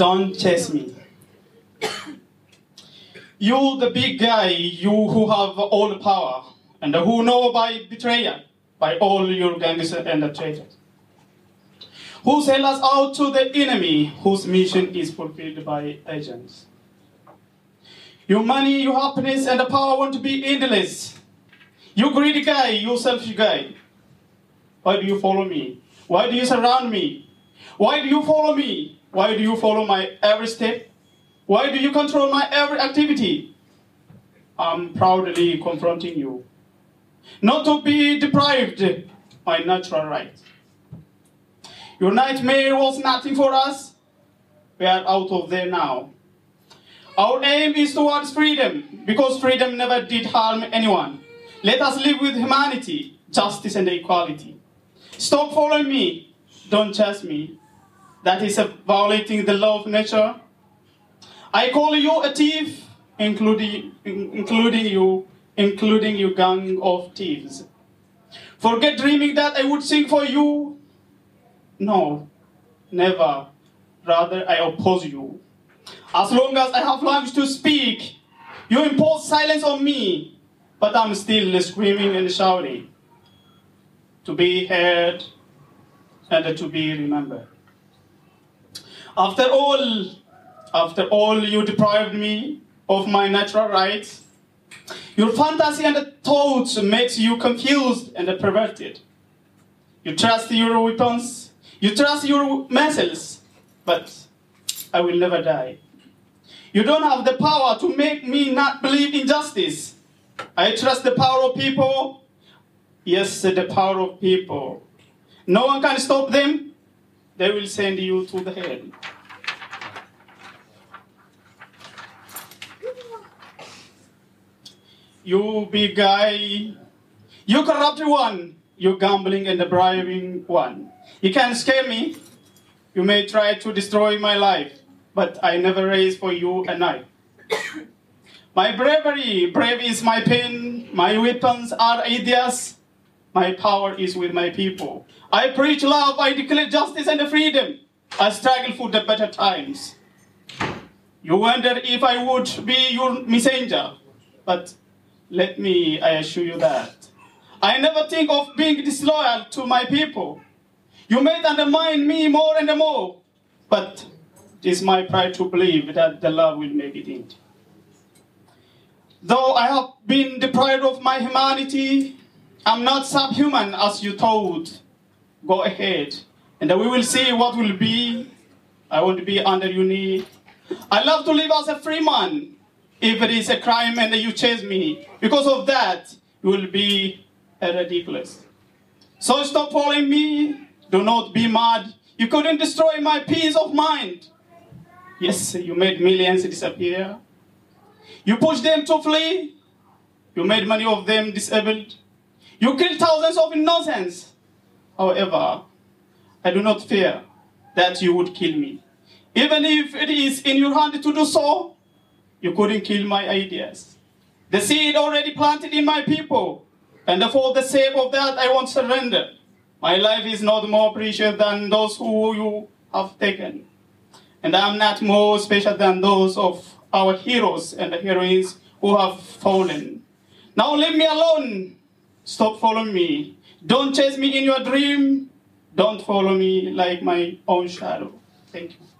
Don't chase me. You, the big guy, you who have all the power, and who know by betrayal, by all your gangs and the traitors, who sell us out to the enemy, whose mission is fulfilled by agents. Your money, your happiness, and the power want to be endless. You greedy guy, you selfish guy. Why do you follow me? Why do you surround me? Why do you follow me? Why do you follow my every step? Why do you control my every activity? I'm proudly confronting you. Not to be deprived my natural right. Your nightmare was nothing for us. We are out of there now. Our aim is towards freedom, because freedom never did harm anyone. Let us live with humanity, justice, and equality. Stop following me. Don't chase me. That is violating the law of nature. I call you a thief, including, including you, including you gang of thieves. Forget dreaming that I would sing for you. No, never. Rather, I oppose you. As long as I have lungs to speak, you impose silence on me, but I'm still screaming and shouting. To be heard and to be remembered. After all, after all you deprived me of my natural rights, your fantasy and thoughts makes you confused and perverted. You trust your weapons, you trust your muscles, but I will never die. You don't have the power to make me not believe in justice. I trust the power of people. Yes, the power of people. No one can stop them. They will send you to the hell. You big guy, you corrupt one, you gambling and bribing one. You can scare me. You may try to destroy my life, but I never raise for you a knife. my bravery, brave is my pen, my weapons are ideas, my power is with my people. I preach love, I declare justice and freedom. I struggle for the better times. You wonder if I would be your messenger, but let me, I assure you that. I never think of being disloyal to my people. You may undermine me more and more, but it is my pride to believe that the love will make it in. Though I have been deprived of my humanity, I'm not subhuman as you thought. Go ahead, and we will see what will be. I won't be under your knee. I love to live as a free man. If it is a crime and you chase me, because of that, you will be ridiculous. So stop following me. Do not be mad. You couldn't destroy my peace of mind. Yes, you made millions disappear. You pushed them to flee. You made many of them disabled. You killed thousands of innocents. However, I do not fear that you would kill me. Even if it is in your hand to do so, you couldn't kill my ideas. The seed already planted in my people, and for the sake of that, I won't surrender. My life is not more precious than those who you have taken. And I am not more special than those of our heroes and heroines who have fallen. Now leave me alone. Stop following me. Don't chase me in your dream. Don't follow me like my own shadow. Thank you.